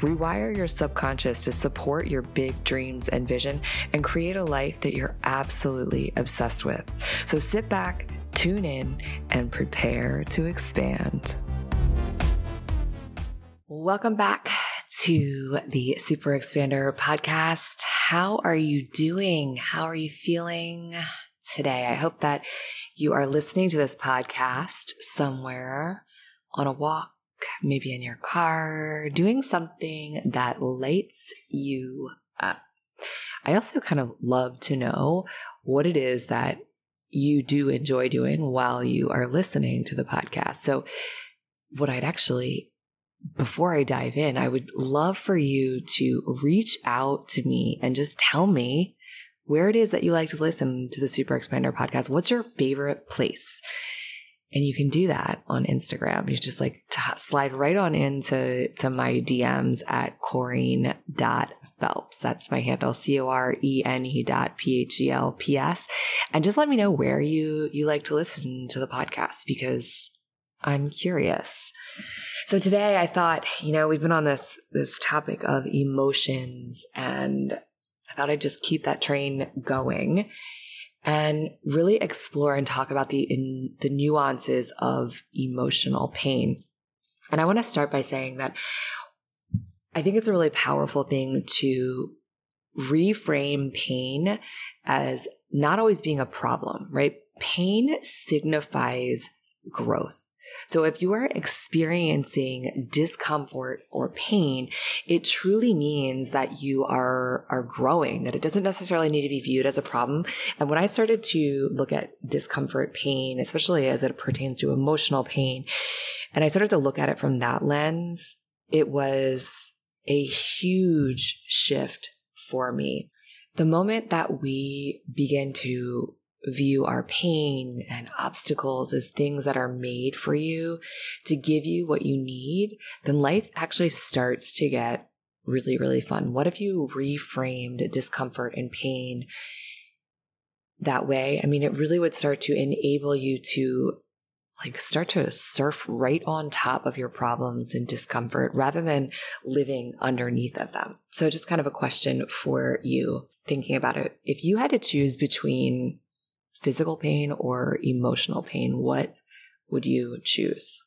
Rewire your subconscious to support your big dreams and vision and create a life that you're absolutely obsessed with. So sit back, tune in, and prepare to expand. Welcome back to the Super Expander podcast. How are you doing? How are you feeling today? I hope that you are listening to this podcast somewhere on a walk maybe in your car, doing something that lights you up. I also kind of love to know what it is that you do enjoy doing while you are listening to the podcast. So, what I'd actually, before I dive in, I would love for you to reach out to me and just tell me where it is that you like to listen to the Super Expander podcast. What's your favorite place? And you can do that on Instagram. You just like t- slide right on into to my DMs at Corene.phelps. That's my handle, C-O-R-E-N-E dot P-H-E-L-P-S. And just let me know where you, you like to listen to the podcast because I'm curious. So today I thought, you know, we've been on this, this topic of emotions and I thought I'd just keep that train going and really explore and talk about the in, the nuances of emotional pain. And I want to start by saying that I think it's a really powerful thing to reframe pain as not always being a problem, right? Pain signifies growth. So if you are experiencing discomfort or pain, it truly means that you are, are growing, that it doesn't necessarily need to be viewed as a problem. And when I started to look at discomfort, pain, especially as it pertains to emotional pain, and I started to look at it from that lens, it was a huge shift for me. The moment that we begin to view our pain and obstacles as things that are made for you to give you what you need, then life actually starts to get really, really fun. What if you reframed discomfort and pain that way? I mean, it really would start to enable you to like start to surf right on top of your problems and discomfort rather than living underneath of them. So just kind of a question for you thinking about it. If you had to choose between physical pain or emotional pain, what would you choose?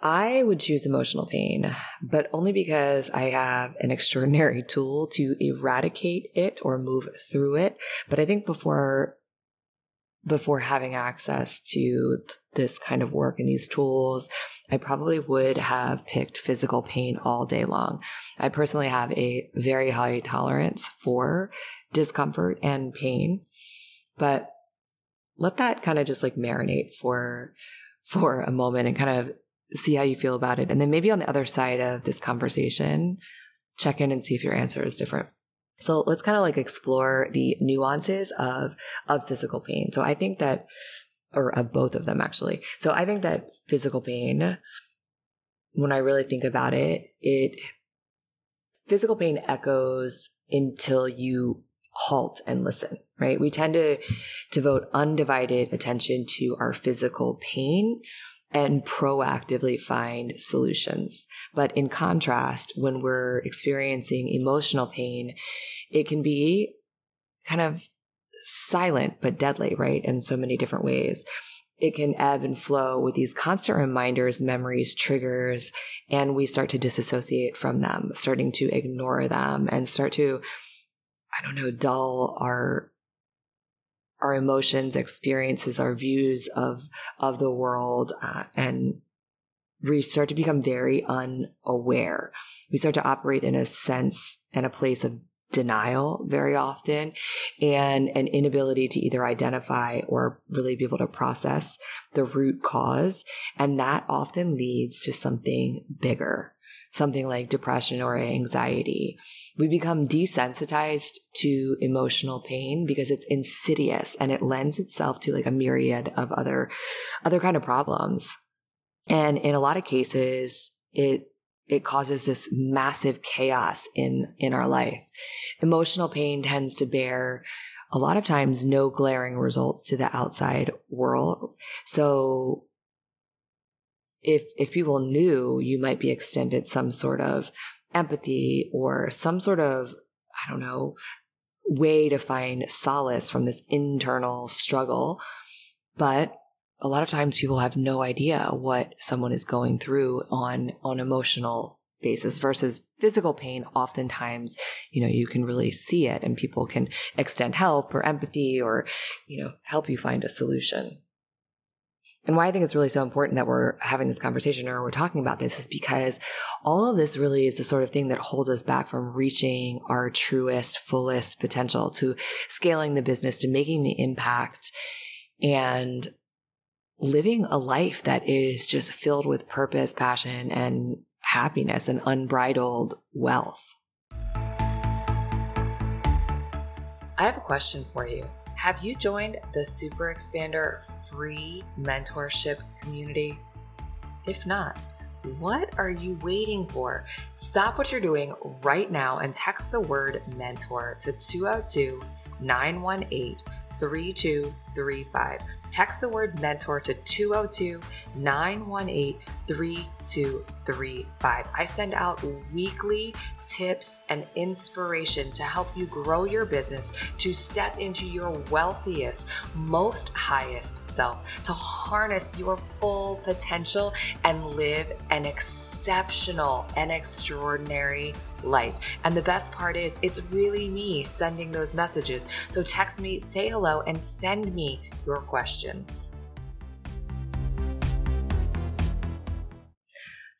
I would choose emotional pain, but only because I have an extraordinary tool to eradicate it or move through it. But I think before before having access to this kind of work and these tools, I probably would have picked physical pain all day long. I personally have a very high tolerance for discomfort and pain. But let that kind of just like marinate for for a moment and kind of see how you feel about it. And then maybe on the other side of this conversation, check in and see if your answer is different. So let's kind of like explore the nuances of of physical pain. So I think that or of both of them actually. So I think that physical pain when I really think about it, it physical pain echoes until you halt and listen, right? We tend to devote undivided attention to our physical pain and proactively find solutions. But in contrast, when we're experiencing emotional pain, it can be kind of silent but deadly, right? In so many different ways. It can ebb and flow with these constant reminders, memories, triggers, and we start to disassociate from them, starting to ignore them and start to I don't know, dull our our emotions, experiences, our views of of the world, uh, and we start to become very unaware. We start to operate in a sense and a place of denial very often and an inability to either identify or really be able to process the root cause. And that often leads to something bigger, something like depression or anxiety. We become desensitized to emotional pain because it's insidious and it lends itself to like a myriad of other, other kind of problems. And in a lot of cases, it it causes this massive chaos in in our life. Emotional pain tends to bear a lot of times no glaring results to the outside world. So if if people knew you might be extended some sort of empathy or some sort of I don't know way to find solace from this internal struggle, but a lot of times people have no idea what someone is going through on on emotional basis versus physical pain. Oftentimes you know you can really see it and people can extend help or empathy or you know help you find a solution and why I think it's really so important that we're having this conversation or we're talking about this is because all of this really is the sort of thing that holds us back from reaching our truest, fullest potential to scaling the business, to making the impact and living a life that is just filled with purpose, passion, and happiness and unbridled wealth. I have a question for you. Have you joined the Super Expander free mentorship community? If not, what are you waiting for? Stop what you're doing right now and text the word mentor to 202 918 3235. Text the word mentor to 202 918 3235. I send out weekly tips and inspiration to help you grow your business, to step into your wealthiest, most highest self, to harness your full potential and live an exceptional and extraordinary life. And the best part is, it's really me sending those messages. So text me, say hello, and send me your questions.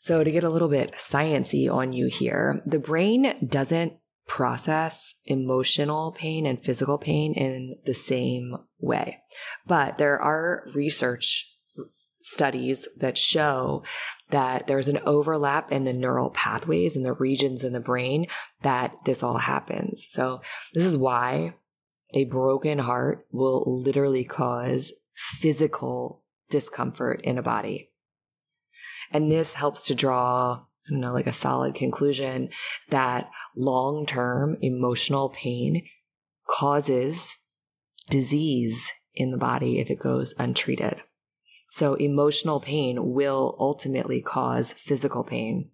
So, to get a little bit sciency on you here, the brain doesn't process emotional pain and physical pain in the same way. But there are research studies that show that there's an overlap in the neural pathways and the regions in the brain that this all happens. So this is why a broken heart will literally cause physical discomfort in a body. And this helps to draw I don't know, like a solid conclusion that long term emotional pain causes disease in the body if it goes untreated. So emotional pain will ultimately cause physical pain.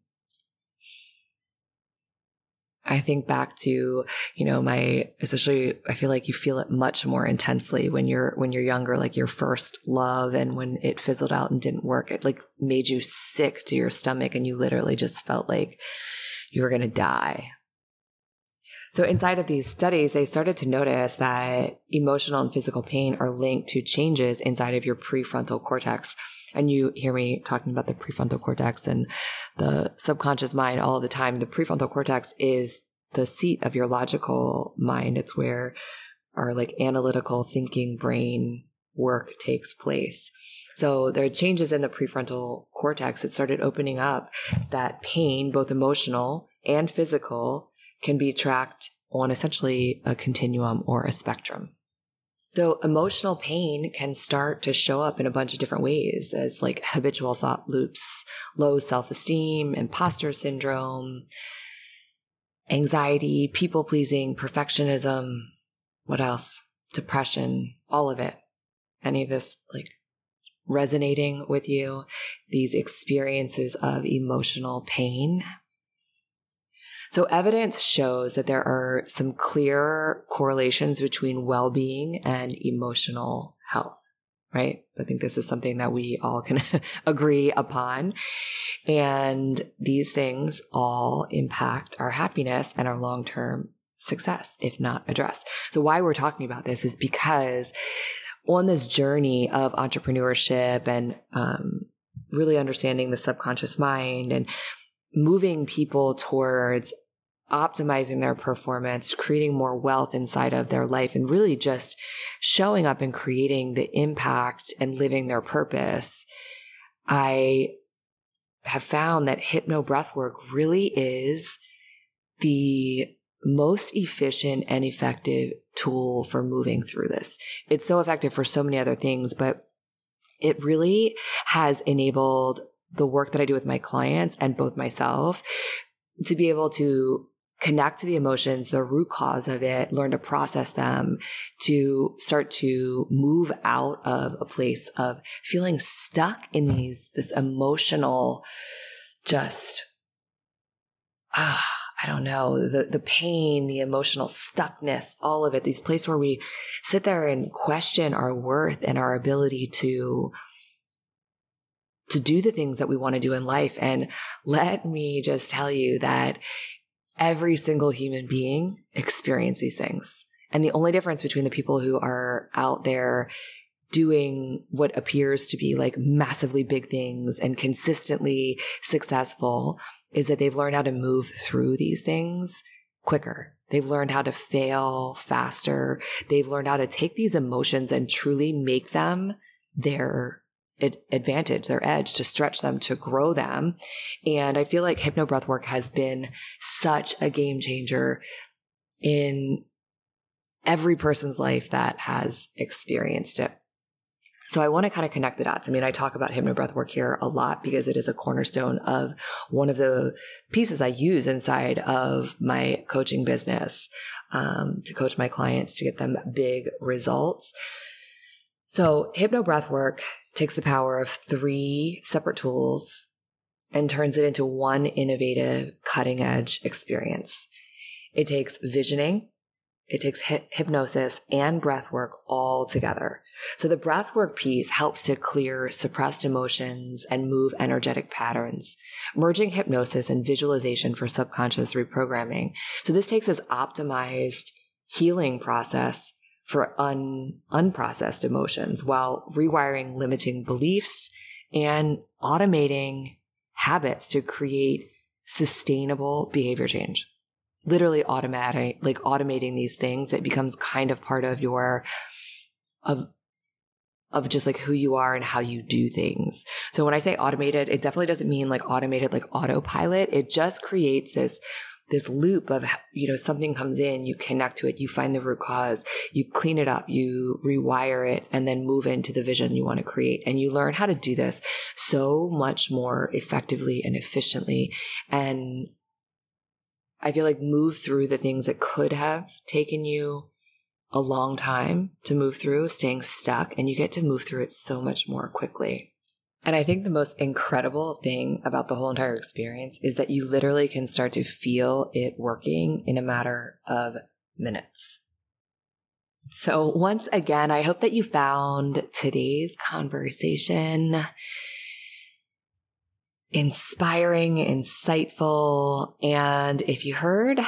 I think back to, you know, my, especially, I feel like you feel it much more intensely when you're, when you're younger, like your first love and when it fizzled out and didn't work, it like made you sick to your stomach and you literally just felt like you were going to die. So inside of these studies, they started to notice that emotional and physical pain are linked to changes inside of your prefrontal cortex. And you hear me talking about the prefrontal cortex and the subconscious mind all the time. The prefrontal cortex is the seat of your logical mind. It's where our like analytical thinking brain work takes place. So there are changes in the prefrontal cortex. It started opening up that pain, both emotional and physical, can be tracked on essentially a continuum or a spectrum. So emotional pain can start to show up in a bunch of different ways as like habitual thought loops, low self-esteem, imposter syndrome, anxiety, people pleasing, perfectionism, what else? Depression, all of it. Any of this like resonating with you, these experiences of emotional pain so evidence shows that there are some clear correlations between well-being and emotional health, right? I think this is something that we all can agree upon. And these things all impact our happiness and our long-term success if not addressed. So why we're talking about this is because on this journey of entrepreneurship and um, really understanding the subconscious mind and moving people towards optimizing their performance, creating more wealth inside of their life, and really just showing up and creating the impact and living their purpose, I have found that hypno breathwork really is the most efficient and effective tool for moving through this. It's so effective for so many other things, but it really has enabled the work that I do with my clients and both myself to be able to connect to the emotions, the root cause of it, learn to process them, to start to move out of a place of feeling stuck in these, this emotional, just, ah, I don't know, the, the pain, the emotional stuckness, all of it, these places where we sit there and question our worth and our ability to to do the things that we want to do in life. And let me just tell you that every single human being experience these things. And the only difference between the people who are out there doing what appears to be like massively big things and consistently successful is that they've learned how to move through these things quicker. They've learned how to fail faster. They've learned how to take these emotions and truly make them their advantage, their edge, to stretch them, to grow them. And I feel like hypno breath work has been such a game changer in every person's life that has experienced it. So I want to kind of connect the dots. I mean, I talk about hypnobreath work here a lot because it is a cornerstone of one of the pieces I use inside of my coaching business um, to coach my clients to get them big results. So hypnobreath work takes the power of three separate tools and turns it into one innovative, cutting edge experience. It takes visioning, it takes hypnosis and breath work all together. So the breath work piece helps to clear suppressed emotions and move energetic patterns, merging hypnosis and visualization for subconscious reprogramming. So this takes this optimized healing process for un, unprocessed emotions while rewiring limiting beliefs and automating habits to create sustainable behavior change literally automatic, like automating these things that becomes kind of part of your, of, of just like who you are and how you do things. So when I say automated, it definitely doesn't mean like automated, like autopilot. It just creates this this loop of you know something comes in you connect to it you find the root cause you clean it up you rewire it and then move into the vision you want to create and you learn how to do this so much more effectively and efficiently and I feel like move through the things that could have taken you a long time to move through, staying stuck, and you get to move through it so much more quickly. And I think the most incredible thing about the whole entire experience is that you literally can start to feel it working in a matter of minutes. So, once again, I hope that you found today's conversation inspiring, insightful. And if you heard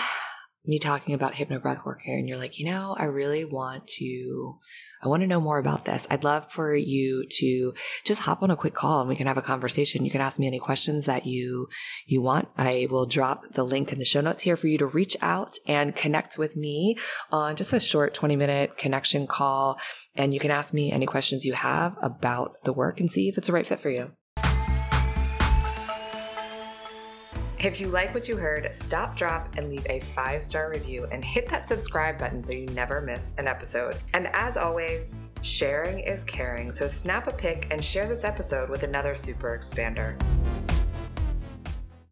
me talking about hypnobreath work here and you're like, you know, I really want to, I want to know more about this. I'd love for you to just hop on a quick call and we can have a conversation. You can ask me any questions that you, you want. I will drop the link in the show notes here for you to reach out and connect with me on just a short 20 minute connection call. And you can ask me any questions you have about the work and see if it's a right fit for you. If you like what you heard, stop, drop, and leave a five star review and hit that subscribe button so you never miss an episode. And as always, sharing is caring, so snap a pic and share this episode with another super expander.